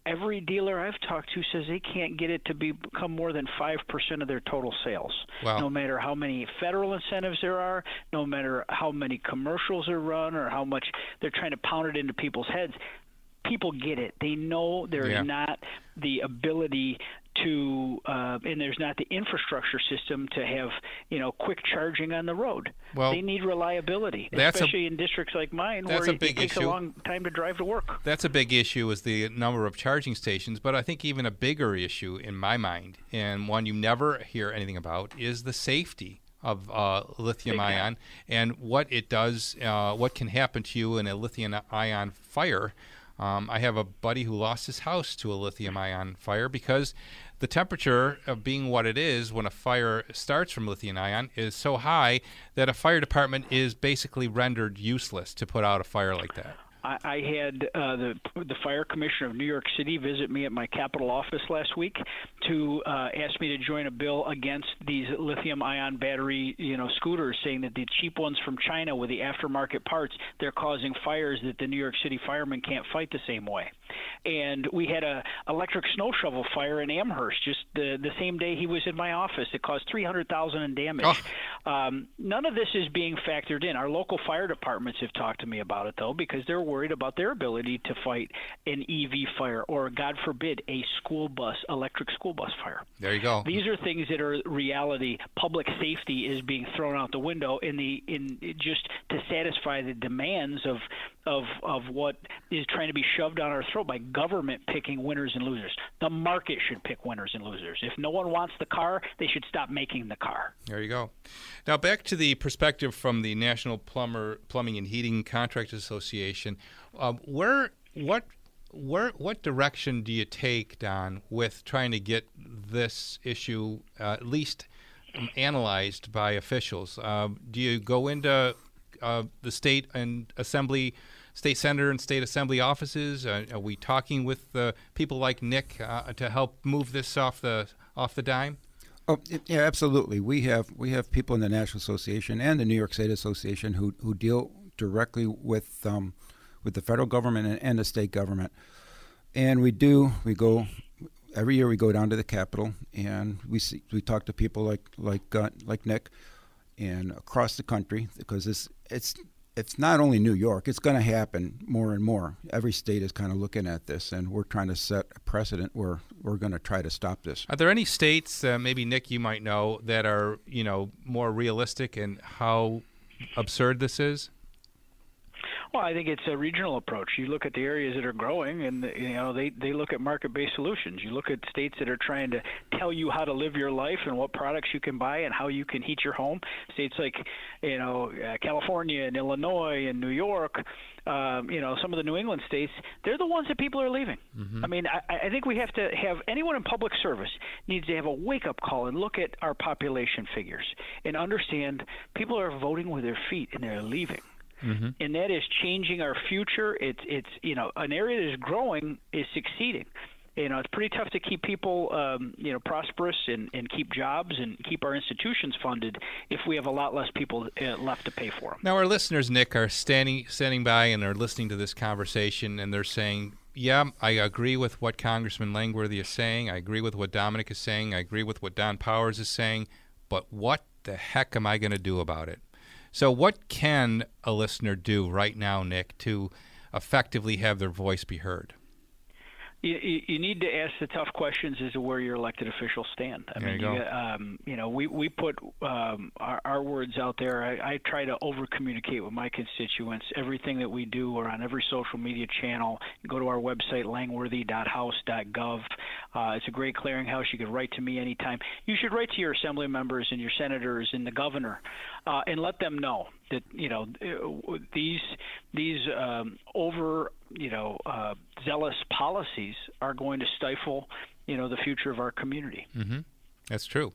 [SPEAKER 3] every dealer I've talked to says they can't get it to be, become more than 5% of their total sales.
[SPEAKER 2] Wow.
[SPEAKER 3] No matter how many federal incentives there are, no matter how many commercials are run or how much they're trying to pound it into people's heads, people get it. They know there's
[SPEAKER 2] Yeah.
[SPEAKER 3] not the ability to uh, and there's not the infrastructure system to have you know quick charging on the road.
[SPEAKER 2] Well,
[SPEAKER 3] they need reliability,
[SPEAKER 2] that's a-
[SPEAKER 3] especially in districts like mine
[SPEAKER 2] that's
[SPEAKER 3] where it- it takes
[SPEAKER 2] issue.
[SPEAKER 3] a long time to drive to work.
[SPEAKER 2] That's a big issue is the number of charging stations, but I think even a bigger issue in my mind, and one you never hear anything about, is the safety of uh, lithium ion and what it does, uh, what can happen to you in a lithium ion fire. Um, I have a buddy who lost his house to a lithium ion fire because the temperature of being what it is when a fire starts from lithium ion is so high that a fire department is basically rendered useless to put out a fire like that.
[SPEAKER 3] I, had uh, the the fire commissioner of New York City visit me at my Capitol office last week to uh, ask me to join a bill against these lithium-ion battery, you know, scooters, saying that the cheap ones from China with the aftermarket parts they're causing fires that the New York City firemen can't fight the same way. And we had a electric snow shovel fire in Amherst just the the same day he was in my office. It caused three hundred thousand in damage. Um, none of this is being factored in. Our local fire departments have talked to me about it though, because they're worried about their ability to fight an EV fire or, God forbid, a school bus, electric school bus fire.
[SPEAKER 2] There you go.
[SPEAKER 3] These are things that are reality. Public safety is being thrown out the window in the in just to satisfy the demands of of of what is trying to be shoved down our throat by government picking winners and losers. The market should pick winners and losers. If no one wants the car, they should stop making the car.
[SPEAKER 2] There you go. Now back to the perspective from the National Plumber Plumbing and Heating Contractors Association. Um, where what where what direction do you take, Don, with trying to get this issue uh, at least analyzed by officials? Uh, do you go into uh, the state and assembly? State senator and state assembly offices. Uh, are we talking with people like Nick uh, to help move this off the off the dime?
[SPEAKER 13] Oh, yeah, absolutely. We have we have people in the National Association and the New York State Association who who deal directly with um, with the federal government and, and the state government. And we do we go every year we go down to the Capitol and we see we talk to people like like uh, like Nick and across the country because it's it's it's not only New York. It's going to happen more and more. Every state is kind of looking at this, and we're trying to set a precedent where we're going to try to stop this.
[SPEAKER 2] Are there any states, uh, maybe Nick, you might know, that are you know more realistic in how absurd this is?
[SPEAKER 3] Well, I think it's a regional approach. You look at the areas that are growing, and you know they they look at market-based solutions. You look at states that are trying to tell you how to live your life and what products you can buy and how you can heat your home. States like you know uh, California and Illinois and New York um, you know, some of the New England states, they're the ones that people are leaving.
[SPEAKER 2] Mm-hmm.
[SPEAKER 3] I mean, I, I think we have to have anyone in public service needs to have a wake up call and look at our population figures and understand people are voting with their feet and they're leaving.
[SPEAKER 2] Mm-hmm.
[SPEAKER 3] And that is changing our future. It's it's you know an area that is growing is succeeding you know, it's pretty tough to keep people, um, you know, prosperous and, and keep jobs and keep our institutions funded if we have a lot less people uh, left to pay for them.
[SPEAKER 2] Now, our listeners, Nick, are standing standing by and are listening to this conversation, and they're saying, "Yeah, I agree with what Congressman Langworthy is saying. I agree with what Domenic is saying. I agree with what Don Powers is saying. But what the heck am I going to do about it?" So, what can a listener do right now, Nick, to effectively have their voice be heard?
[SPEAKER 3] You, you need to ask the tough questions as to where your elected officials stand. I
[SPEAKER 2] there
[SPEAKER 3] mean,
[SPEAKER 2] you,
[SPEAKER 3] you, um, you know, we we put um, our, our words out there. I, I try to over communicate with my constituents. Everything that we do, or on every social media channel. Go to our website langworthy.house.gov. Uh, it's a great clearinghouse. You can write to me anytime. You should write to your assembly members and your senators and the governor, uh, and let them know that you know these these um, over you know uh, zealous policies are going to stifle you know the future of our community.
[SPEAKER 2] Mm-hmm. That's true.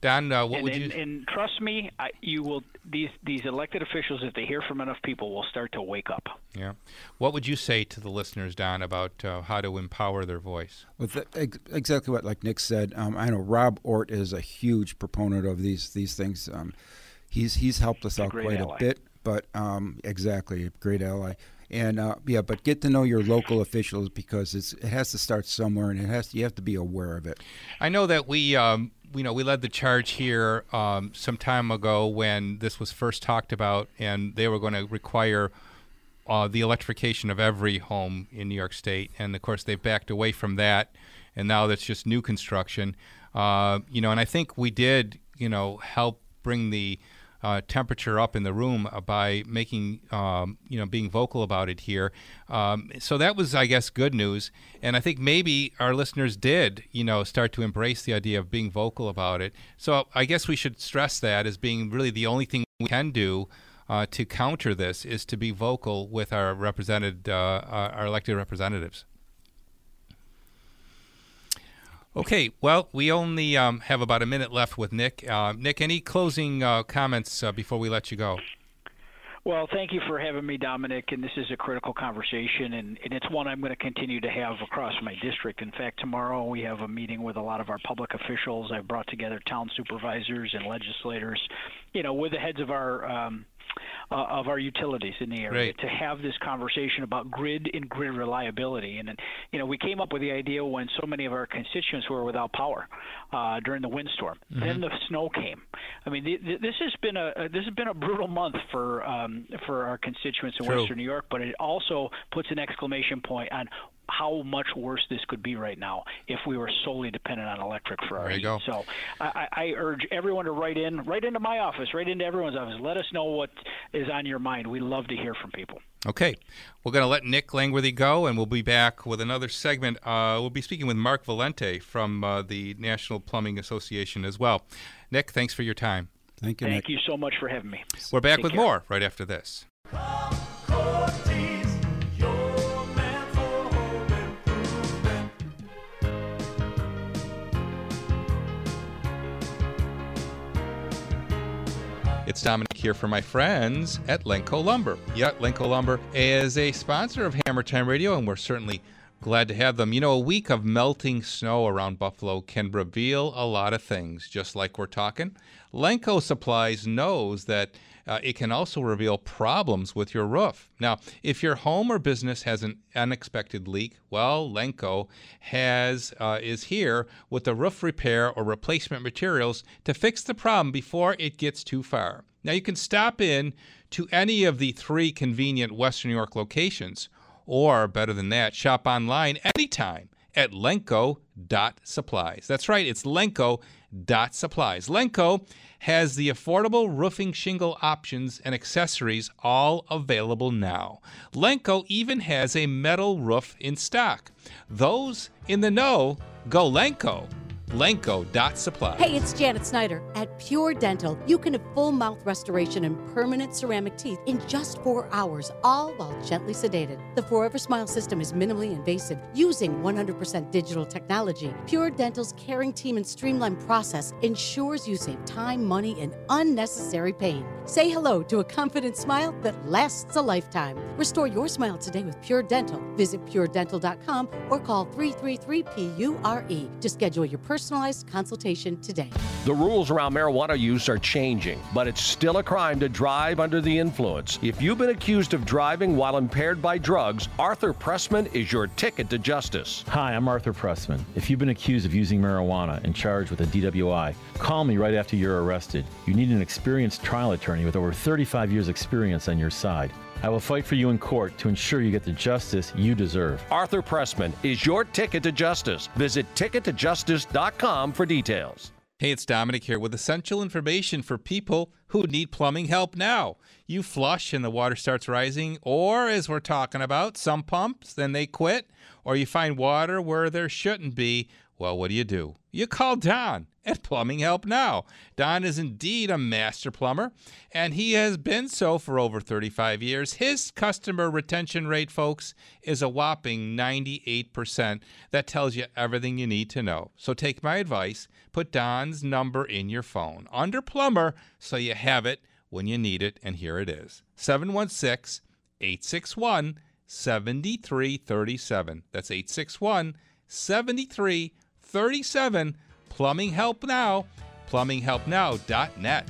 [SPEAKER 2] Don, uh, what
[SPEAKER 3] and,
[SPEAKER 2] would
[SPEAKER 3] and,
[SPEAKER 2] you?
[SPEAKER 3] And trust me, I, you will. These these elected officials, if they hear from enough people, will start to wake up.
[SPEAKER 2] Yeah. What would you say to the listeners, Don, about uh, how to empower their voice?
[SPEAKER 13] Well, ex- exactly what like Nick said. Um, I know Rob Ortt is a huge proponent of these these things. Um, he's he's helped us out quite
[SPEAKER 3] ally.
[SPEAKER 13] a bit. But um, exactly, a great ally. And uh, yeah, but get to know your local officials because it's it has to start somewhere, and it has to, you have to be aware of it.
[SPEAKER 2] I know that we, um, you know, we led the charge here um, some time ago when this was first talked about, and they were going to require uh, the electrification of every home in New York State, and of course they've backed away from that, and now that's just new construction. Uh, you know, and I think we did, you know, help bring the uh, temperature up in the room uh, by making, um, you know, being vocal about it here. Um, so that was, I guess, good news. And I think maybe our listeners did, you know, start to embrace the idea of being vocal about it. So I guess we should stress that as being really the only thing we can do. Uh, to counter this is to be vocal with our represented, uh, our elected representatives. Okay, well, we only um, have about a minute left with Nick. Uh, Nick, any closing uh, comments uh, before we let you go?
[SPEAKER 3] Well, thank you for having me, Domenic. And this is a critical conversation, and, and it's one I'm going to continue to have across my district. In fact, tomorrow we have a meeting with a lot of our public officials. I've brought together town supervisors and legislators, you know, with the heads of our um, uh, of our utilities in the area
[SPEAKER 2] Great.
[SPEAKER 3] to have this conversation about grid and grid reliability. And, you know, we came up with the idea when so many of our constituents were without power uh, during the windstorm.
[SPEAKER 2] Mm-hmm.
[SPEAKER 3] Then the snow came. I mean, th- th- this has been a uh, this has been a brutal month for um, for our constituents in
[SPEAKER 2] True.
[SPEAKER 3] Western New York, but it also puts an exclamation point on how much worse this could be right now if we were solely dependent on electric for our
[SPEAKER 2] There you
[SPEAKER 3] heat.
[SPEAKER 2] go.
[SPEAKER 3] So I, I urge everyone to write in, write into my office, write into everyone's office. Let us know what is on your mind. We love to hear from people.
[SPEAKER 2] Okay, we're going to let Nick Langworthy go, and we'll be back with another segment. Uh, we'll be speaking with Mark Valente from uh, the National Plumbing Association as well. Nick, thanks for your time.
[SPEAKER 13] Thank you,
[SPEAKER 3] Thank you so much for having me.
[SPEAKER 2] We're back
[SPEAKER 3] Take
[SPEAKER 2] with
[SPEAKER 3] care.
[SPEAKER 2] more right after this. It's Domenic here for my friends at Lenco Lumber. Yeah, Lenco Lumber is a sponsor of Hammer Time Radio, and we're certainly glad to have them. You know, a week of melting snow around Buffalo can reveal a lot of things, just like we're talking. Lenco Supplies knows that uh, it can also reveal problems with your roof. Now, if your home or business has an unexpected leak, well, Lenco has uh, is here with the roof repair or replacement materials to fix the problem before it gets too far. Now, you can stop in to any of the three convenient Western New York locations, or better than that, shop online anytime at lenco.supplies. That's right, it's lenco.supplies. Lenco has the affordable roofing shingle options and accessories all available now. Lenco even has a metal roof in stock. Those in the know go Lenco. Lenco.supply.
[SPEAKER 28] Hey, it's Janet Snyder. At Pure Dental, you can have full mouth restoration and permanent ceramic teeth in just four hours, all while gently sedated. The Forever Smile system is minimally invasive, using 100% digital technology. Pure Dental's caring team and streamlined process ensures you save time, money, and unnecessary pain. Say hello to a confident smile that lasts a lifetime. Restore your smile today with Pure Dental. Visit puredental.com or call 333 PURE to schedule your personalized consultation today.
[SPEAKER 29] The rules around marijuana use are changing, but it's still a crime to drive under the influence. If you've been accused of driving while impaired by drugs, Arthur Pressman is your ticket to justice.
[SPEAKER 30] Hi, I'm Arthur Pressman. If you've been accused of using marijuana and charged with a DWI, call me right after you're arrested. You need an experienced trial attorney with over 35 years' experience on your side. I will fight for you in court to ensure you get the justice you deserve.
[SPEAKER 29] Arthur Pressman is your ticket to justice. Visit tickettojustice.com for details.
[SPEAKER 2] Hey, it's Domenic here with essential information for people who need plumbing help now. You flush and the water starts rising, or as we're talking about, some pumps, then they quit, or you find water where there shouldn't be. Well, what do you do? You call Don at Plumbing Help Now. Don is indeed a master plumber, and he has been so for over 35 years. His customer retention rate, folks, is a whopping 98%. That tells you everything you need to know. So take my advice, put Don's number in your phone under plumber so you have it when you need it, and here it is 716 861 7337. That's 861 7337. Plumbing Help Now, plumbinghelpnow.net.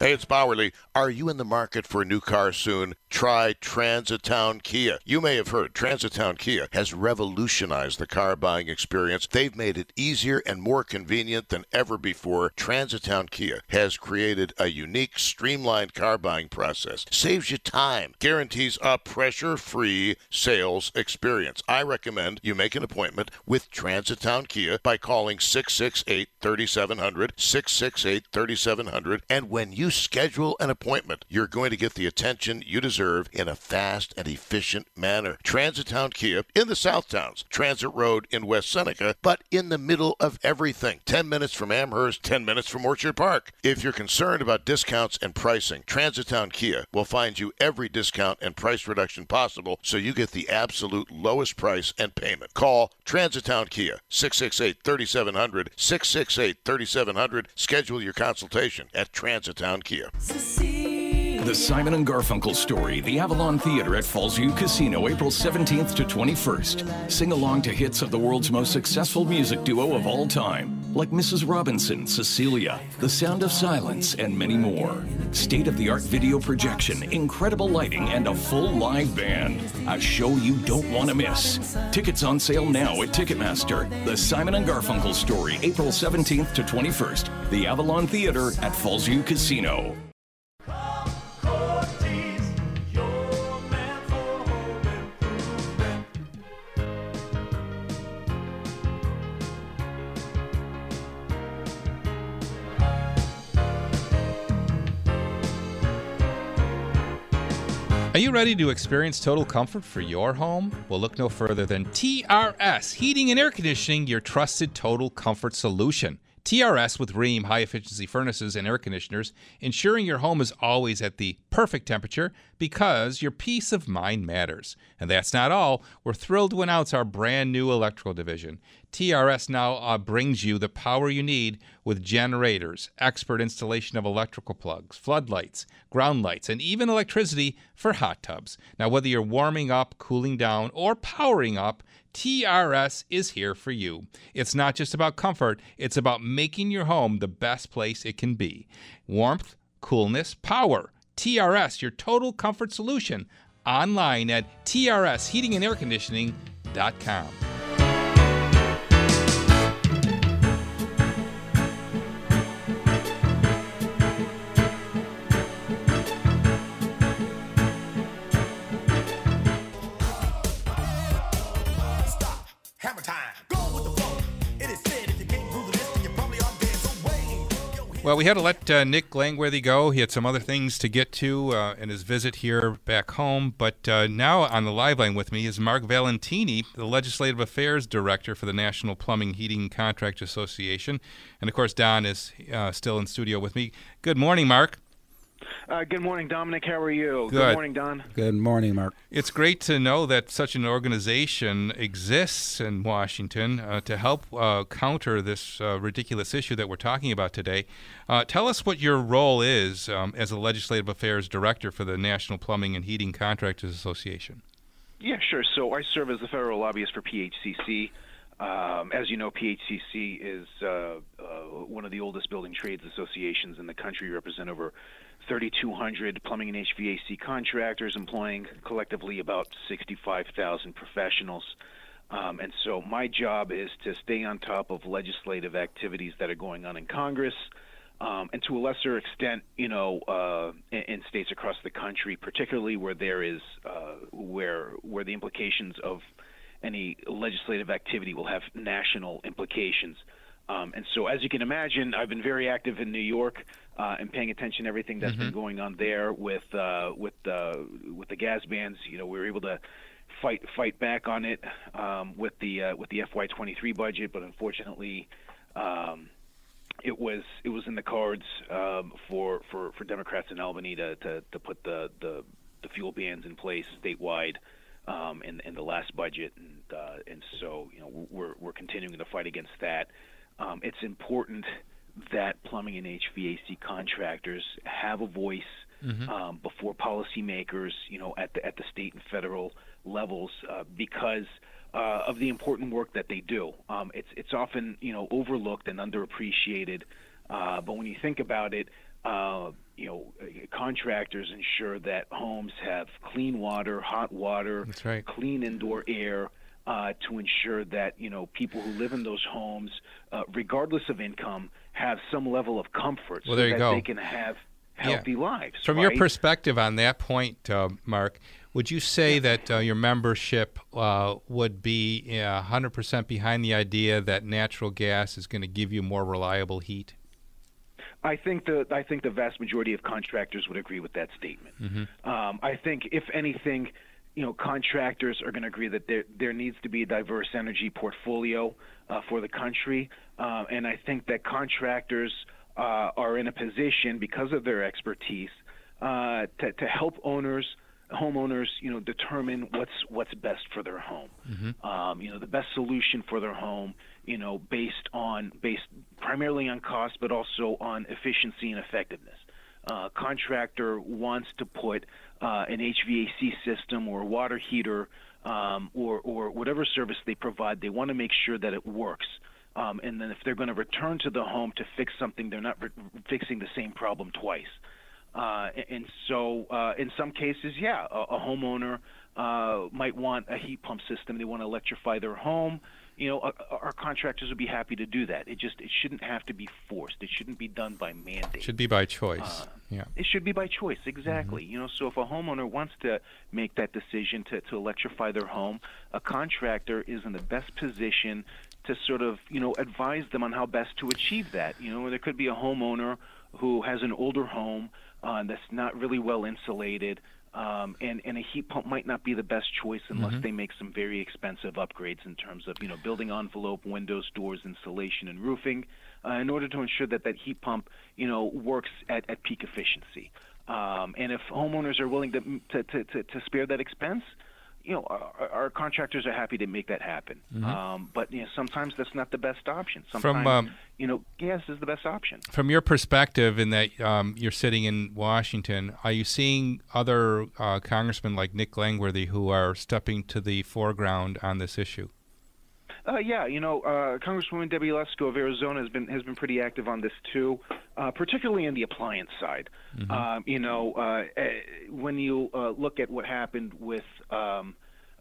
[SPEAKER 31] Hey, it's Bowerly. Are you in the market for a new car soon? Try Transitowne Kia. You may have heard Transitowne Kia has revolutionized the car buying experience. They've made it easier and more convenient than ever before. Transitowne Kia has created a unique, streamlined car buying process. Saves you time, guarantees a pressure free sales experience. I recommend you make an appointment with Transitowne Kia by calling 668 3700, 668 3700, and when you schedule an appointment, you're going to get the attention you deserve in a fast and efficient manner. Transitowne Kia in the South Towns, Transit Road in West Seneca, but in the middle of everything. 10 minutes from Amherst, 10 minutes from Orchard Park. If you're concerned about discounts and pricing, Transitowne Kia will find you every discount and price reduction possible so you get the absolute lowest price and payment. Call Transitowne Kia 668 3700 668 3700. Schedule your consultation at Transitowne Kia.
[SPEAKER 32] The Simon and Garfunkel story, the Avalon Theater at Fallsview Casino, April 17th to 21st. Sing along to hits of the world's most successful music duo of all time, like Mrs. Robinson, Cecilia, The Sound of Silence, and many more. State of the art video projection, incredible lighting, and a full live band. A show you don't want to miss. Tickets on sale now at Ticketmaster. The Simon and Garfunkel story, April 17th to 21st. The Avalon Theater at Fallsview Casino.
[SPEAKER 2] Are you ready to experience total comfort for your home? Well, look no further than TRS Heating and Air Conditioning, your trusted total comfort solution. TRS with Rheem high efficiency furnaces and air conditioners, ensuring your home is always at the perfect temperature because your peace of mind matters. And that's not all. We're thrilled to announce our brand new electrical division. TRS now uh, brings you the power you need with generators, expert installation of electrical plugs, floodlights, ground lights, and even electricity for hot tubs. Now, whether you're warming up, cooling down, or powering up, TRS is here for you. It's not just about comfort, it's about making your home the best place it can be. Warmth, coolness, power. TRS, your total comfort solution. Online at trsheatingandairconditioning.com. Well, we had to let uh, Nick Langworthy go. He had some other things to get to uh, in his visit here back home. But uh, now on the live line with me is Mark Valentini, the Legislative Affairs Director for the National Plumbing Heating Contract Association. And of course, Don is uh, still in studio with me. Good morning, Mark.
[SPEAKER 33] Uh, good morning, Domenic. How are you?
[SPEAKER 2] Good.
[SPEAKER 33] morning, Don.
[SPEAKER 13] Good morning, Mark.
[SPEAKER 2] It's great to know that such an organization exists in Washington uh, to help uh, counter this uh, ridiculous issue that we're talking about today. Uh, tell us what your role is um, as a legislative affairs director for the National Plumbing and Heating Contractors Association.
[SPEAKER 33] Yeah, sure. So I serve as the federal lobbyist for PHCC. Um, as you know, PHCC is uh, uh, one of the oldest building trades associations in the country. We represent over 3,200 plumbing and HVAC contractors, employing collectively about 65,000 professionals. Um, and so my job is to stay on top of legislative activities that are going on in Congress, um, and to a lesser extent, you know, uh, in, in, states across the country, particularly where there is uh, where where the implications of any legislative activity will have national implications. Um, and so, as you can imagine, I've been very active in New York uh, and paying attention to everything that's mm-hmm. been going on there with uh, with uh, with the gas bans. You know, we were able to fight fight back on it um, with the uh, with the FY23 budget, but unfortunately. Um, it was it was in the cards um, for, for, for Democrats in Albany to, to, to put the, the, the fuel bans in place statewide um, in, in the last budget, and uh, and so you know we're we're continuing to fight against that. Um, it's important that plumbing and HVAC contractors have a voice mm-hmm. um, before policymakers, you know, at the at the state and federal levels, uh, because uh, of the important work that they do. Um, it's it's often you know overlooked and underappreciated, uh, but when you think about it, uh, you know, contractors ensure that homes have clean water, hot water,
[SPEAKER 2] right.
[SPEAKER 33] clean indoor air uh, to ensure that you know people who live in those homes, uh, regardless of income, have some level of comfort
[SPEAKER 2] well,
[SPEAKER 33] so
[SPEAKER 2] that
[SPEAKER 33] you
[SPEAKER 2] go.
[SPEAKER 33] they can have healthy
[SPEAKER 2] yeah.
[SPEAKER 33] lives.
[SPEAKER 2] From
[SPEAKER 33] right?
[SPEAKER 2] your perspective on that point, uh, Mark, would you say that uh, your membership uh, would be 100% behind the idea that natural gas is going to give you more reliable heat?
[SPEAKER 33] I think the I think the vast majority of contractors would agree with that statement.
[SPEAKER 2] Mm-hmm.
[SPEAKER 33] Um, I think if anything you know, contractors are going to agree that there there needs to be a diverse energy portfolio uh, for the country, uh, and I think that contractors uh, are in a position because of their expertise uh, to to help owners homeowners you know determine what's what's best for their home
[SPEAKER 2] mm-hmm.
[SPEAKER 33] um, you know the best solution for their home you know based on based primarily on cost but also on efficiency and effectiveness uh, contractor wants to put uh, an HVAC system or a water heater um, or, or whatever service they provide, they want to make sure that it works. Um, and then if they're going to return to the home to fix something, they're not re- fixing the same problem twice. Uh, and so, uh, in some cases, yeah, a, a homeowner uh, might want a heat pump system. They want to electrify their home you know, our, our, contractors would be happy to do that. It just it shouldn't have to be forced. It shouldn't be done by mandate.
[SPEAKER 2] It should be by choice.
[SPEAKER 33] Uh,
[SPEAKER 2] yeah.
[SPEAKER 33] It should be by choice, exactly.
[SPEAKER 2] Mm-hmm.
[SPEAKER 33] You know, so if a homeowner wants to make that decision to, to electrify their home, a contractor is in the best position to sort of, you know, advise them on how best to achieve that. You know, there could be a homeowner who has an older home uh, that's not really well insulated. Um, and, and a heat pump might not be the best choice unless
[SPEAKER 2] Mm-hmm.
[SPEAKER 33] they make some very expensive upgrades in terms of you know building envelope, windows, doors, insulation, and roofing, uh, in order to ensure that that heat pump you know works at, at peak efficiency. Um, and if homeowners are willing to, to, to, to, to spare that expense, you know, our, our, contractors are happy to make that happen.
[SPEAKER 2] Mhm.
[SPEAKER 33] Um, but you know, sometimes that's not the best option.
[SPEAKER 2] From,
[SPEAKER 33] Sometimes,
[SPEAKER 2] um,
[SPEAKER 33] you know, gas is the best option.
[SPEAKER 2] From your perspective, in that um, you're sitting in Washington, are you seeing other uh, congressmen like Nick Langworthy who are stepping to the foreground on this issue?
[SPEAKER 33] Uh, yeah, you know, uh, Congresswoman Debbie Lesko of Arizona has been has been pretty active on this too, uh, particularly in the appliance side.
[SPEAKER 2] Mhm.
[SPEAKER 33] Um, you know, uh, eh, when you uh, look at what happened with, um,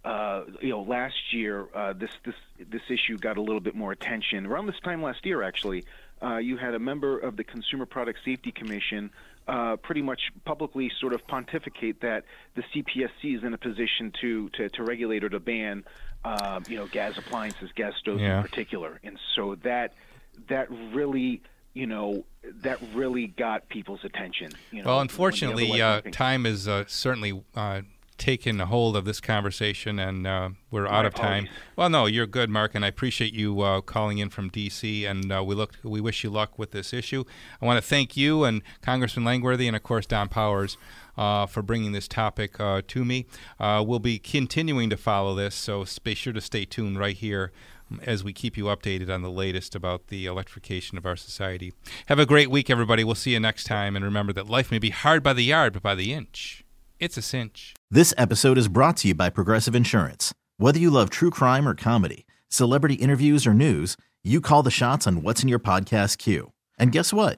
[SPEAKER 33] uh, you know, last year, uh, this this this issue got a little bit more attention. Around this time last year, actually, uh, you had a member of the Consumer Product Safety Commission uh, pretty much publicly sort of pontificate that the CPSC is in a position to to, to regulate or to ban, uh, you know, gas appliances, gas stoves
[SPEAKER 2] Yeah.
[SPEAKER 33] in particular, and so that that really you know, that really got people's attention. You know,
[SPEAKER 2] well, unfortunately, uh, time is uh, certainly uh, taken a hold of this conversation, and uh, we're
[SPEAKER 33] My
[SPEAKER 2] out of time.
[SPEAKER 33] apologies.
[SPEAKER 2] Well, no, you're good, Mark, and I appreciate you uh, calling in from D.C. and uh, we look, we wish you luck with this issue. I want to thank you and Congressman Langworthy, and of course Don Powers. Uh, for bringing this topic uh, to me. Uh, we'll be continuing to follow this, so be sure to stay tuned right here um, as we keep you updated on the latest about the electrification of our society. Have a great week, everybody. We'll see you next time. And remember that life may be hard by the yard, but by the inch, it's a cinch.
[SPEAKER 34] This episode is brought to you by Progressive Insurance. Whether you love true crime or comedy, celebrity interviews or news, you call the shots on what's in your podcast queue. And guess what?